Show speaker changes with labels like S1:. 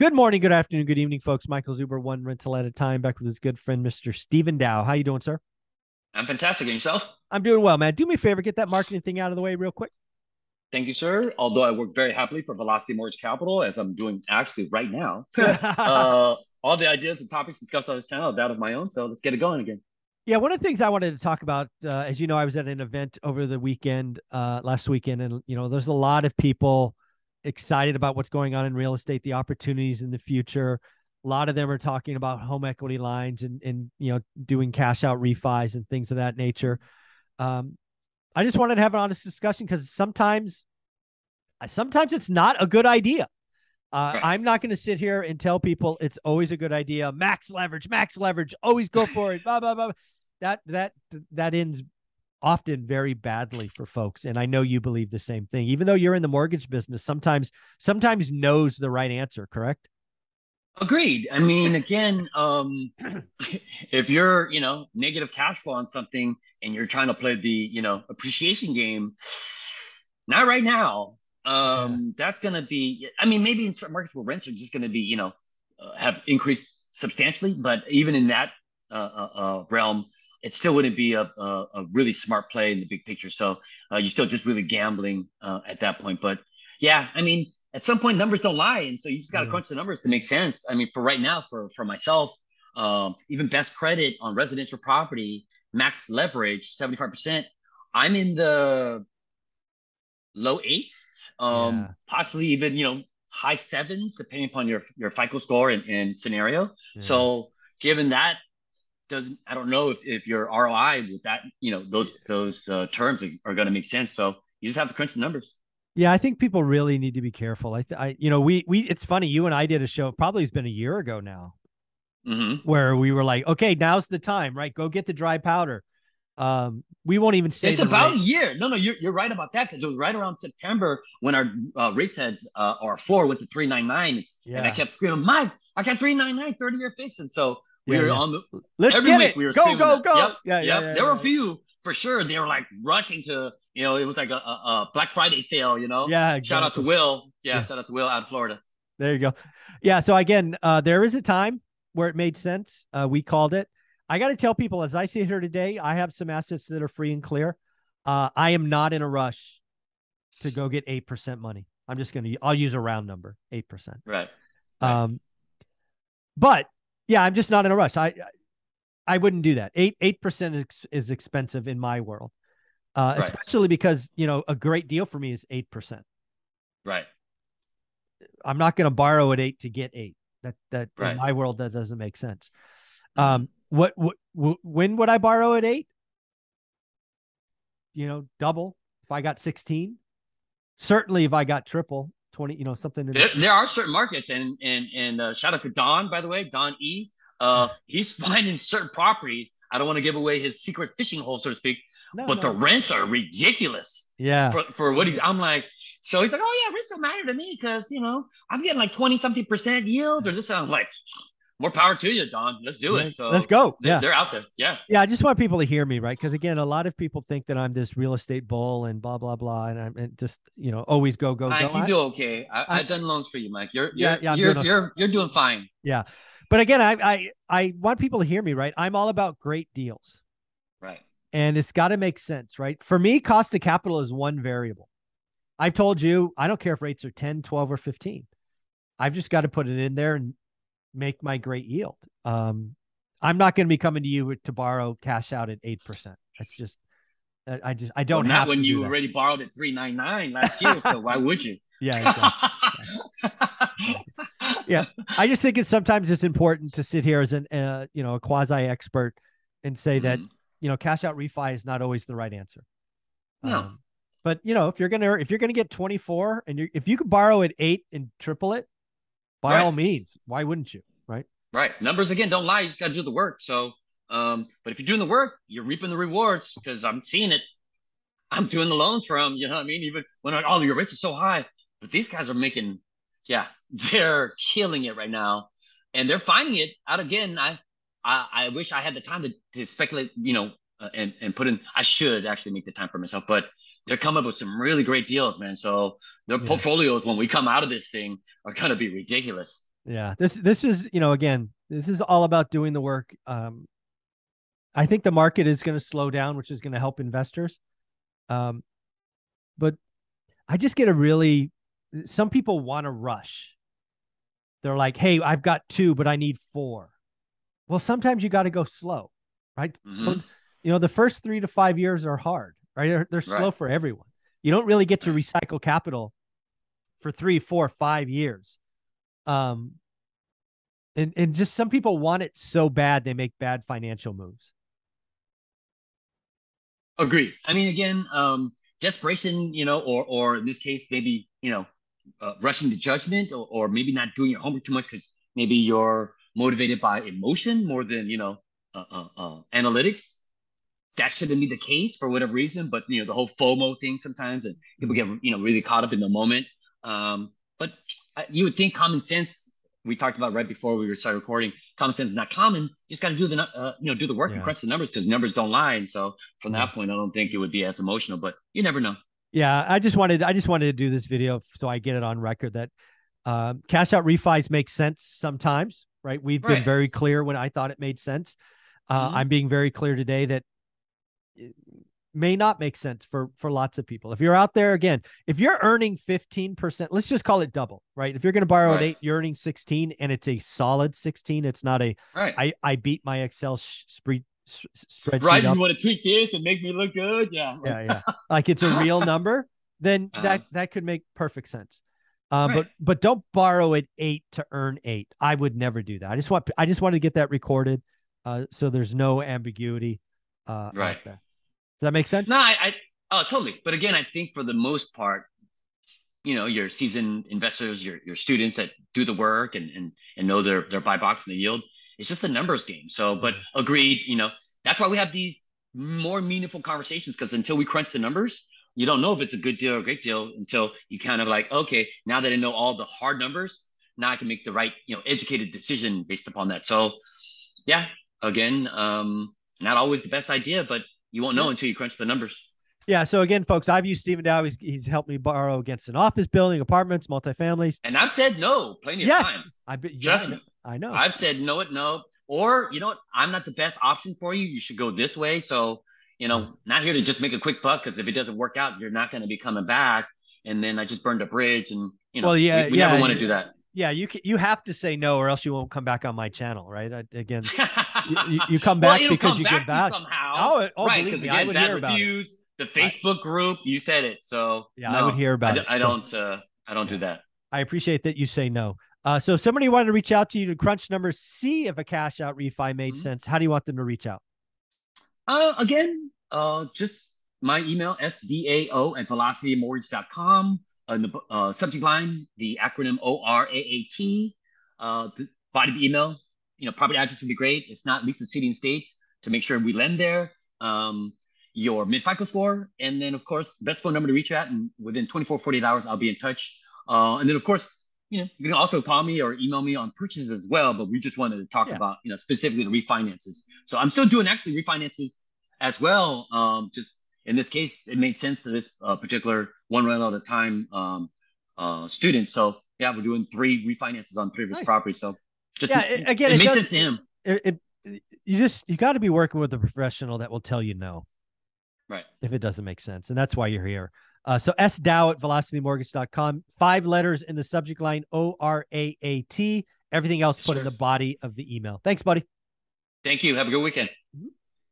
S1: Good morning, good afternoon, good evening, folks. Michael Zuber, one rental at a time, back with his good friend, Mr. Stephen Dao. How you doing, sir?
S2: I'm fantastic. And yourself?
S1: I'm doing well, man. Do me a favor, get that marketing thing out of the way real quick.
S2: Thank you, sir. Although I work very happily for Velocity Mortgage Capital, as I'm doing actually right now. uh, all the ideas and topics discussed on this channel are that of my own. So let's get it going again.
S1: Yeah, one of the things I wanted to talk about, uh, as you know, I was at an event over the weekend, uh, last weekend, and you know, there's a lot of people excited about what's going on in real estate, the opportunities in the future. A lot of them are talking about home equity lines and and you know doing cash out refis and things of that nature. Um, I just wanted to have an honest discussion because sometimes, sometimes it's not a good idea. Uh. I'm not going to sit here and tell people it's always a good idea. Max leverage, max leverage, always go for it. blah blah blah. That that that ends often very badly for folks, and I know you believe the same thing. Even though you're in the mortgage business, sometimes sometimes knows the right answer. Correct?
S2: Agreed. I mean, again, um, if you're, you know, negative cash flow on something and you're trying to play the, you know, appreciation game, not right now. Um, yeah. that's gonna be. I mean, maybe in certain markets where rents are just gonna be, you know, uh, have increased substantially, but even in that uh, uh, uh realm, it still wouldn't be a, a, a, really smart play in the big picture. So uh, you're still just really gambling uh, at that point. But yeah, I mean, at some point numbers don't lie and so you just got to mm-hmm. crunch the numbers to make sense i mean for right now for for myself um, even best credit on residential property max leverage 75% i'm in the low eights um yeah. possibly even you know high sevens depending upon your your fico score and, and scenario yeah. so given that doesn't i don't know if, if your roi with that you know those those uh, terms are, are going to make sense so you just have to crunch the numbers
S1: yeah, I think people really need to be careful. I, th- I, you know, we we it's funny. You and I did a show. Probably it's been a year ago now, mm-hmm. where we were like, okay, now's the time, right? Go get the dry powder. Um, we won't even say
S2: it's about rate. a year. No, no, you're you're right about that because it was right around September when our uh, rates had uh, our floor went to three nine nine, and I kept screaming, Mike, I got 399, 30 year fix, and so we yeah, were yeah. on the
S1: let's every week it. we were go go that. go.
S2: Yep, yeah, yeah, yep. there were a few for sure. They were like rushing to you know, it was like a, a, a Black Friday sale, you know?
S1: Yeah. Exactly.
S2: Shout out to Will. Yeah, yeah, Shout out to Will out of Florida.
S1: There you go. Yeah. So again, uh, there is a time where it made sense. Uh, we called it. I got to tell people as I sit here today, I have some assets that are free and clear. Uh, I am not in a rush to go get 8% money. I'm just going to, I'll use a round number, 8%.
S2: Right.
S1: right. Um, but yeah, I'm just not in a rush. I, I wouldn't do that. Eight, 8% is, is expensive in my world uh, right. especially because you know a great deal for me is eight percent.
S2: Right.
S1: I'm not going to borrow at eight to get eight. That that right. in my world that doesn't make sense. Mm-hmm. Um, what, what when would I borrow at eight? You know, double if I got sixteen. Certainly, if I got triple, twenty. You know, something.
S2: There, there are certain markets, and and and uh, shout out to Don, by the way, Don E. Uh, he's finding certain properties. I don't want to give away his secret fishing hole, so to speak, no, but no. the rents are ridiculous.
S1: Yeah.
S2: For, for what he's, I'm like, so he's like, oh yeah, rents don't matter to me because you know I'm getting like twenty something percent yield or this. I'm like, more power to you, Don. Let's do it. So
S1: let's go.
S2: They, yeah, they're out there. Yeah.
S1: Yeah. I just want people to hear me, right? Because again, a lot of people think that I'm this real estate bull and blah blah blah, and I'm and just you know always go go
S2: Mike,
S1: go.
S2: You do okay. I, have done loans for you, Mike. You're you're yeah, yeah, you're, you're, you're, you're doing fine.
S1: Yeah, but again, I I I want people to hear me, right? I'm all about great deals.
S2: Right
S1: and it's got to make sense, right? For me, cost of capital is one variable. I've told you, I don't care if rates are 10, 12, or 15. I've just got to put it in there and make my great yield. Um, I'm not going to be coming to you to borrow cash out at 8%. That's just, I just, I don't well, have
S2: when you
S1: do
S2: already borrowed at 399 last year. so why would you?
S1: Yeah. Exactly. yeah. I just think it's sometimes it's important to sit here as an, uh, you know, a quasi expert and say mm-hmm. that you know, cash out refi is not always the right answer.
S2: No. Um,
S1: but you know, if you're gonna if you're gonna get 24 and you if you could borrow at eight and triple it, by right. all means, why wouldn't you? Right.
S2: Right. Numbers again don't lie. You just gotta do the work. So um, but if you're doing the work, you're reaping the rewards because I'm seeing it. I'm doing the loans from. You know what I mean? Even when all oh, your rates are so high, but these guys are making, yeah, they're killing it right now, and they're finding it out again. I I, I wish I had the time to, to speculate, you know, uh, and, and put in, I should actually make the time for myself, but they're coming up with some really great deals, man. So their yeah. portfolios, when we come out of this thing, are going to be ridiculous.
S1: Yeah. This this is, you know, again, this is all about doing the work. Um I think the market is going to slow down, which is going to help investors. Um but I just get a really some people want to rush. They're like, "Hey, I've got two, but I need four. Well, sometimes you got to go slow, right?
S2: Mhm.
S1: You know, the first three to five years are hard, right? They're, they're slow
S2: Right.
S1: for everyone. You don't really get to recycle capital for three, four, five years. Um, and and just some people want it so bad they make bad financial moves.
S2: Agreed. I mean, again, um, desperation, you know, or or in this case, maybe you know, uh, rushing to judgment, or, or maybe not doing your homework too much because maybe you're motivated by emotion more than you know, uh, uh, uh, analytics. That shouldn't be the case for whatever reason, but you know, the whole FOMO thing sometimes, and people get you know really caught up in the moment. Um, but you would think common sense. We talked about right before we started recording. Common sense is not common. You just got to do the uh, you know do the work
S1: Yeah.
S2: and crunch the numbers because numbers don't lie. And so from
S1: Yeah.
S2: that point, I don't think it would be as emotional. But you never know.
S1: Yeah, I just wanted I just wanted to do this video so I get it on record that um, cash out refis make sense sometimes, right? We've been very clear when I thought it made sense. Uh,
S2: Mhm.
S1: I'm being very clear today that may not make sense for for lots of people. If you're out there again, if you're earning 15%, let's just call it double, right? If you're going to borrow at
S2: Right.
S1: eight, you're earning 16 and it's a solid 16. It's not a
S2: Right.
S1: I I beat my Excel sh- spree- s- s- spreadsheet
S2: right.
S1: up
S2: You want to tweak this and make me look good? Yeah. right.
S1: yeah, yeah. Like it's a real number, then
S2: Uh-huh.
S1: that that could make perfect sense. Uh,
S2: Right.
S1: But but don't borrow at eight to earn eight. I would never do that. I just want I just want to get that recorded, uh, so there's no ambiguity, uh,
S2: Right.
S1: out there. Does that make sense?
S2: No, I, I oh totally. But again, I think for the most part, you know, your seasoned investors, your your students that do the work and and and know their their buy box and the yield, it's just a numbers game. So, but agreed, you know, that's why we have these more meaningful conversations because until we crunch the numbers, you don't know if it's a good deal or a great deal until you kind of like, okay, now that I know all the hard numbers, now I can make the right, you know, educated decision based upon that. So, yeah, again, um, not always the best idea, but you won't know until you crunch the numbers.
S1: Yeah. So again, folks, I've used Stephen Dao. He's he's helped me borrow against an office building, apartments, multifamilies.
S2: And I've said no plenty of
S1: Yes,
S2: times.
S1: I bet. Yeah,
S2: Trust
S1: I know.
S2: me.
S1: I know.
S2: I've said no, it no. Or you know what? I'm not the best option for you. You should go this way. So you know, not here to just make a quick buck because if it doesn't work out, you're not going to be coming back. And then I just burned a bridge, and you know,
S1: Well, yeah,
S2: we, we
S1: yeah,
S2: never want to do that.
S1: Yeah, you can, you have to say no, or else you won't come back on my channel, right? I, again, you, you, come back
S2: it'll
S1: because
S2: come
S1: you
S2: back
S1: give value.
S2: somehow.
S1: Oh, oh
S2: right,
S1: believe
S2: because
S1: me,
S2: again,
S1: I would
S2: bad
S1: hear about it.
S2: the Facebook group, you said it. So
S1: Yeah,
S2: no,
S1: I would hear about
S2: I,
S1: it.
S2: I don't. Uh, I don't do that.
S1: I appreciate that you say no. Uh, so somebody wanted to reach out to you to crunch numbers, see if a cash out refi made
S2: Mhm.
S1: sense. How do you want them to reach out?
S2: Uh, again, uh, just my email, sdao at velocitymortgage.com. Uh, in the uh, subject line, the acronym ORAAT. Uh, the body of the email, you know, property address would be great. If not, at least the city and state to make sure we lend there. Um, your mid FICO score, and then of course, best phone number to reach at. And within 24, 48 hours, I'll be in touch. Uh, and then of course, you know, you can also call me or email me on purchases as well. But we just wanted to talk
S1: Yeah.
S2: about, you know, specifically the refinances. So I'm still doing actually refinances as well. Um, just in this case, it made sense to this uh, particular one rental at a time um, uh, student. So yeah, we're doing three refinances on previous
S1: Nice.
S2: properties. So just
S1: Yeah, a- again,
S2: it,
S1: it
S2: made
S1: does-
S2: sense to him.
S1: It, it you just you got to be working with a professional that will tell you no
S2: Right.
S1: if it doesn't make sense, and that's why you're here. Uh, so S Dao at velocitymortgage.com. Five letters in the subject line O R A A T. Everything else put in the body of the email. Thanks, buddy.
S2: Thank you. Have a good weekend.
S1: Mhm.